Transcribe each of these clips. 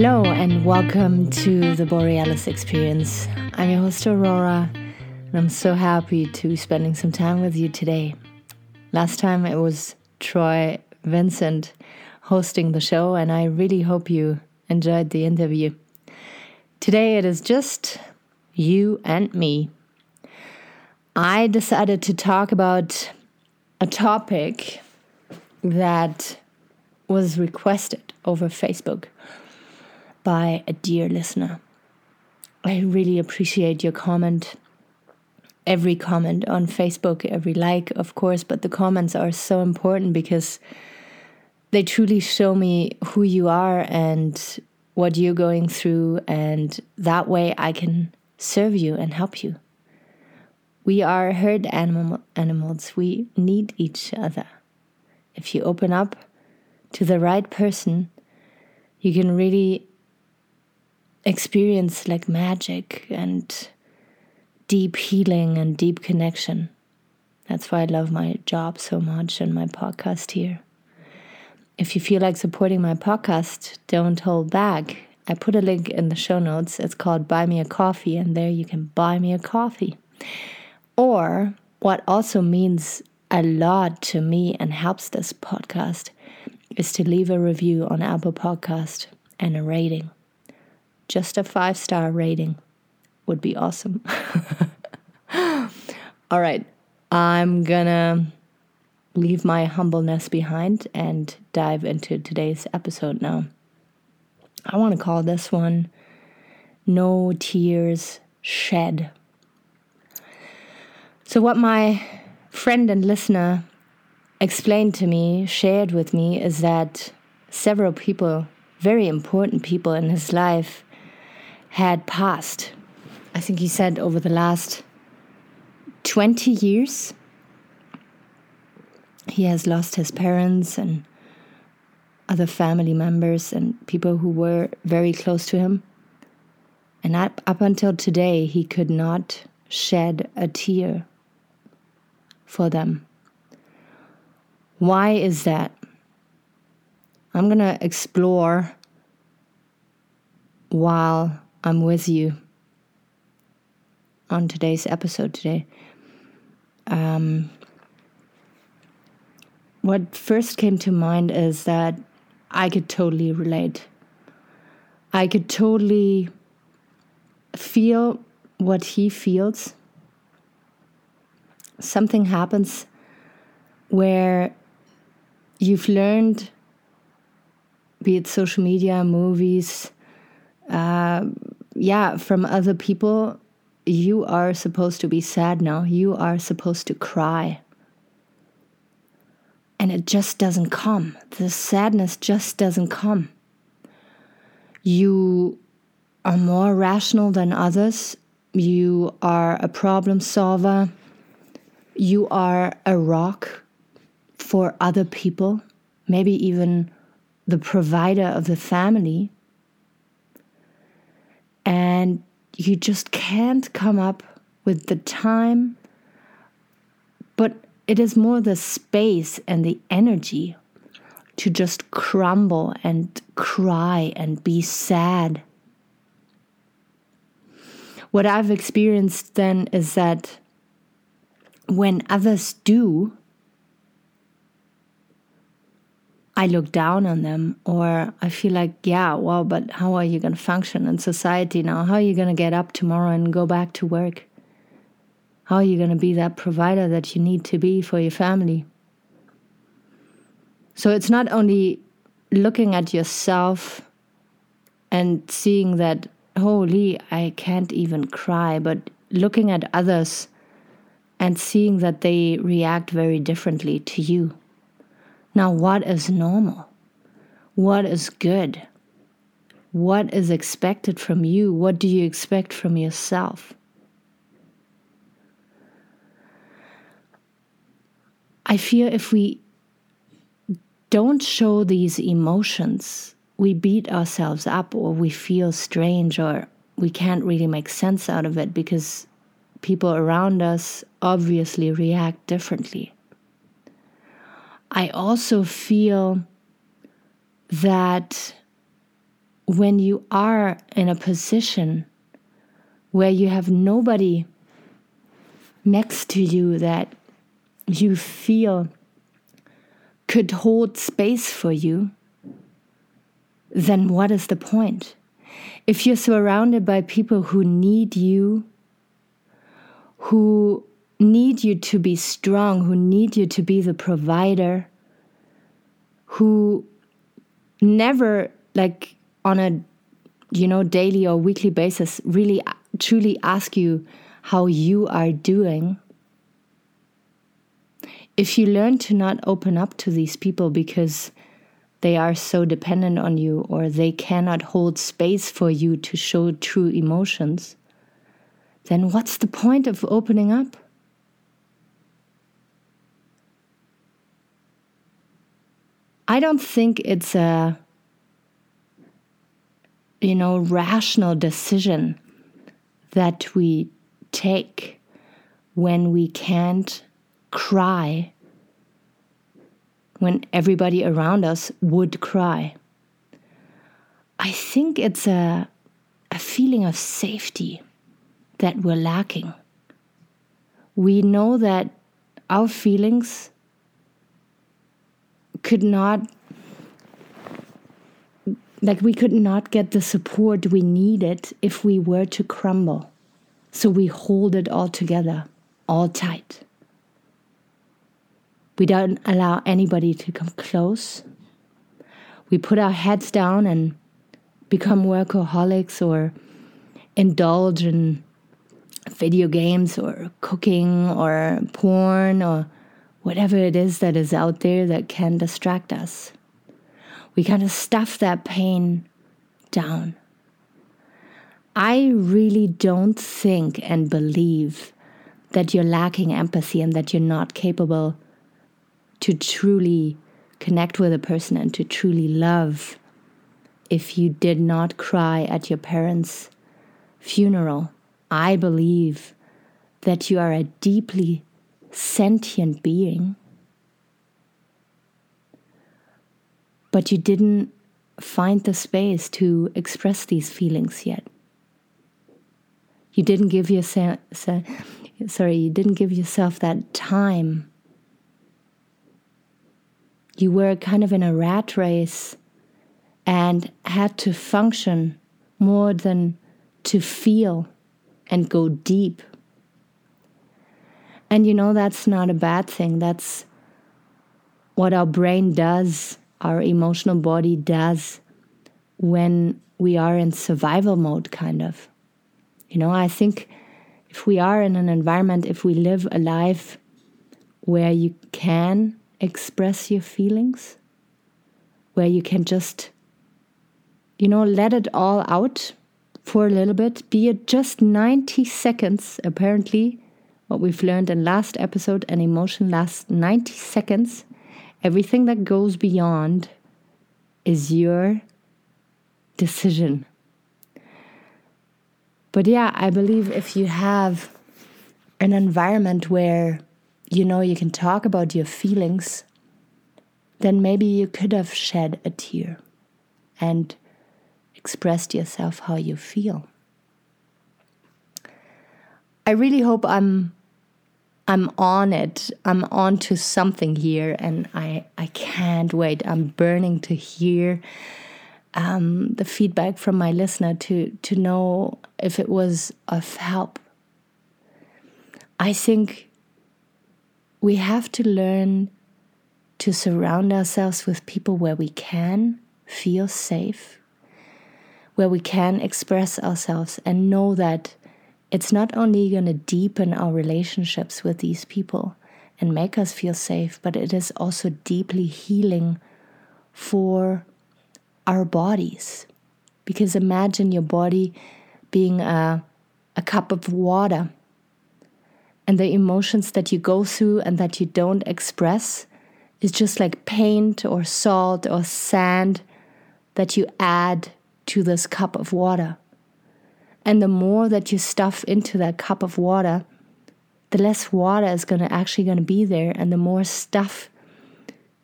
Hello, and welcome to the Borealis Experience. I'm your host, Aurora, and I'm so happy to be spending some time with you today. Last time it was Troy Vincent hosting the show, and I really hope you enjoyed the interview. Today it is just you and me. I decided to talk about a topic that was requested over Facebook by a dear listener. I really appreciate your comment. Every comment on Facebook, every like, of course, but the comments are so important because they truly show me who you are and what you're going through, and that way I can serve you and help you. We are herd animal, animals, we need each other. If you open up to the right person, you can really experience like magic and deep healing and deep connection. That's why I love my job so much and my podcast here. If you feel like supporting my podcast, don't hold back. I put a link in the show notes. It's called Buy Me a Coffee, and there you can buy me a coffee. Or, what also means a lot to me and helps this podcast is to leave a review on Apple Podcast and a rating. Just a five star rating would be awesome. All right, I'm gonna leave my humbleness behind and dive into today's episode now. I want to call this one No Tears Shed. So, what my friend and listener explained to me, shared with me, is that several people, very important people in his life, had passed. I think he said over the last 20 years he has lost his parents and other family members and people who were very close to him. And up, up until today, he could not shed a tear for them. Why is that? I'm going to explore while I'm with you on today's episode today. Um, what first came to mind is that I could totally relate. I could totally feel what he feels. Something happens where you've learned, be it social media, movies, uh, yeah, from other people, you are supposed to be sad now. You are supposed to cry and it just doesn't come. The sadness just doesn't come. You are more rational than others. You are a problem solver. You are a rock for other people, maybe even the provider of the family. And you just can't come up with the time. But it is more the space and the energy to just crumble and cry and be sad. What I've experienced then is that when others do, I look down on them, or I feel like, yeah, well, but how are you going to function in society now? How are you going to get up tomorrow and go back to work? How are you going to be that provider that you need to be for your family? So it's not only looking at yourself and seeing that, holy, I can't even cry, but looking at others and seeing that they react very differently to you. Now, what is normal? What is good? What is expected from you? What do you expect from yourself? I fear if we don't show these emotions, we beat ourselves up or we feel strange or we can't really make sense out of it because people around us obviously react differently. I also feel that when you are in a position where you have nobody next to you that you feel could hold space for you, then what is the point? If you're surrounded by people who need you, who need you to be strong, who need you to be the provider, who never, like on a you know daily or weekly basis, really uh, truly ask you how you are doing. If you learn to not open up to these people because they are so dependent on you or they cannot hold space for you to show true emotions, then what's the point of opening up? I don't think it's a you know rational decision that we take when we can't cry when everybody around us would cry. I think it's a, a feeling of safety that we're lacking. We know that our feelings could not like we could not get the support we needed if we were to crumble. So we hold it all together, all tight. We don't allow anybody to come close. We put our heads down and become workaholics or indulge in video games or cooking or porn or whatever it is that is out there that can distract us. We kind of stuff that pain down. I really don't think and believe that you're lacking empathy and that you're not capable to truly connect with a person and to truly love if you did not cry at your parents' funeral. I believe that you are a deeply sentient being, but you didn't find the space to express these feelings yet. You didn't give yourself, sorry, you didn't give yourself that time. You were kind of in a rat race and had to function more than to feel and go deep. And you know, that's not a bad thing. That's what our brain does, our emotional body does when we are in survival mode, kind of. You know, I think if we are in an environment, if we live a life where you can express your feelings, where you can just, you know, let it all out for a little bit, be it just 90 seconds, apparently, what we've learned in last episode, an emotion lasts 90 seconds. Everything that goes beyond is your decision. But yeah, I believe if you have an environment where you know you can talk about your feelings, then maybe you could have shed a tear and expressed yourself how you feel. I really hope I'm I'm on it. I'm on to something here and I I can't wait. I'm burning to hear um, the feedback from my listener to to know if it was of help. I think we have to learn to surround ourselves with people where we can feel safe, where we can express ourselves and know that it's not only going to deepen our relationships with these people and make us feel safe, but it is also deeply healing for our bodies. Because imagine your body being a, a cup of water and the emotions that you go through and that you don't express is just like paint or salt or sand that you add to this cup of water. And the more that you stuff into that cup of water, the less water is going to actually going to be there and the more stuff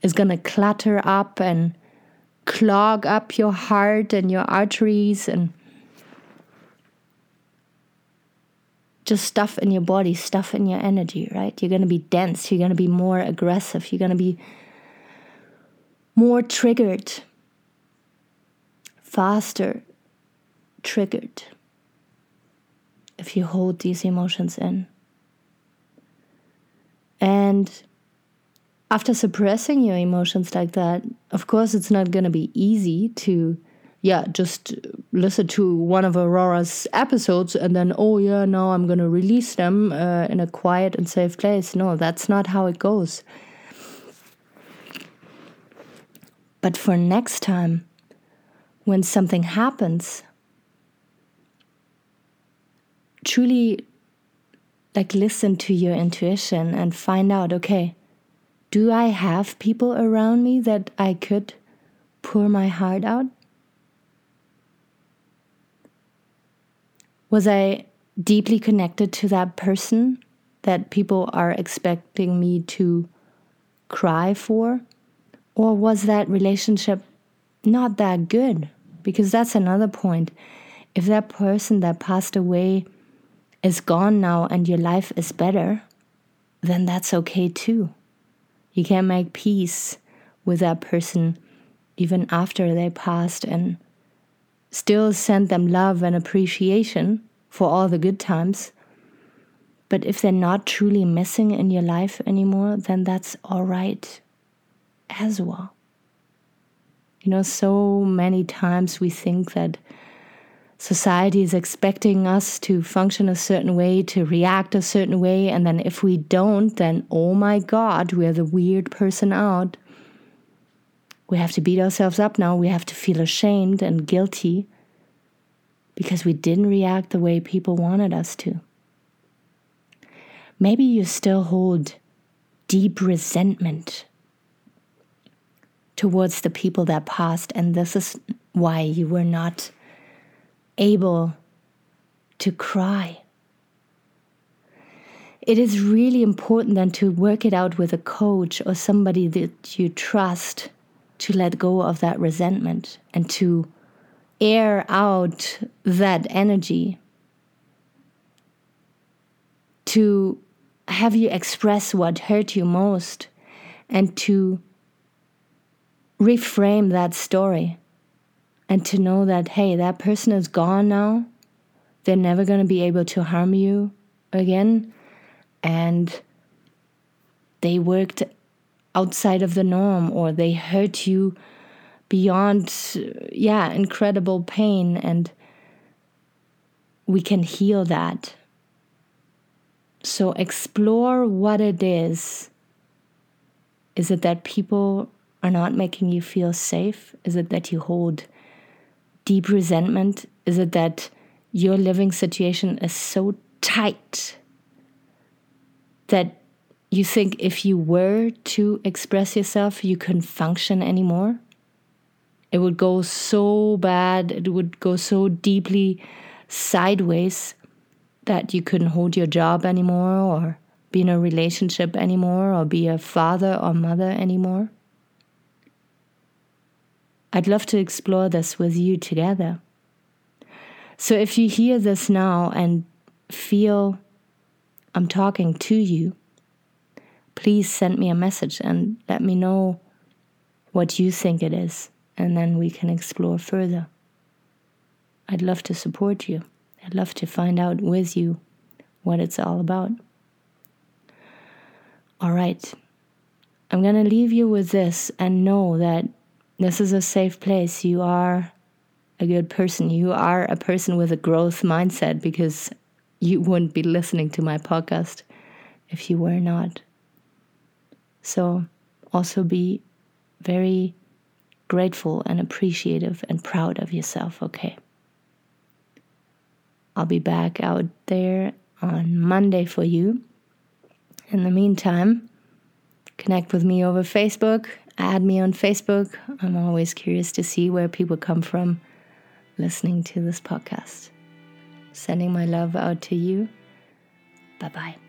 is going to clutter up and clog up your heart and your arteries and just stuff in your body, stuff in your energy, right? You're going to be dense, you're going to be more aggressive, you're going to be more triggered, faster triggered if you hold these emotions in. And after suppressing your emotions like that, of course, it's not going to be easy to, yeah, just listen to one of Aurora's episodes and then, oh, yeah, now I'm going to release them uh, in a quiet and safe place. No, that's not how it goes. But for next time, when something happens, truly like listen to your intuition and find out okay, do I have people around me that I could pour my heart out? Was I deeply connected to that person that people are expecting me to cry for? Or was that relationship not that good? Because that's another point. If that person that passed away is gone now and your life is better, then that's okay too. You can make peace with that person even after they passed and still send them love and appreciation for all the good times. But if they're not truly missing in your life anymore, then that's all right as well. You know, so many times we think that society is expecting us to function a certain way, to react a certain way, and then if we don't, then oh my God, we're the weird person out. We have to beat ourselves up now. We have to feel ashamed and guilty because we didn't react the way people wanted us to. Maybe you still hold deep resentment towards the people that passed, and this is why you were not able to cry. It is really important then to work it out with a coach or somebody that you trust to let go of that resentment and to air out that energy, to have you express what hurt you most, and to reframe that story and to know that, hey, that person is gone now. They're never going to be able to harm you again. And they worked outside of the norm or they hurt you beyond, yeah, incredible pain. And we can heal that. So explore what it is. Is it that people are not making you feel safe? Is it that you hold deep resentment? Is it that your living situation is so tight that you think if you were to express yourself, you couldn't function anymore? It would go so bad, it would go so deeply sideways that you couldn't hold your job anymore or be in a relationship anymore or be a father or mother anymore. I'd love to explore this with you together. So if you hear this now and feel I'm talking to you, please send me a message and let me know what you think it is, and then we can explore further. I'd love to support you. I'd love to find out with you what it's all about. All right. I'm going to leave you with this and know that this is a safe place. You are a good person. You are a person with a growth mindset because you wouldn't be listening to my podcast if you were not. So, also be very grateful and appreciative and proud of yourself, okay? I'll be back out there on Monday for you. In the meantime, connect with me over Facebook add me on Facebook. I'm always curious to see where people come from listening to this podcast. Sending my love out to you. Bye bye.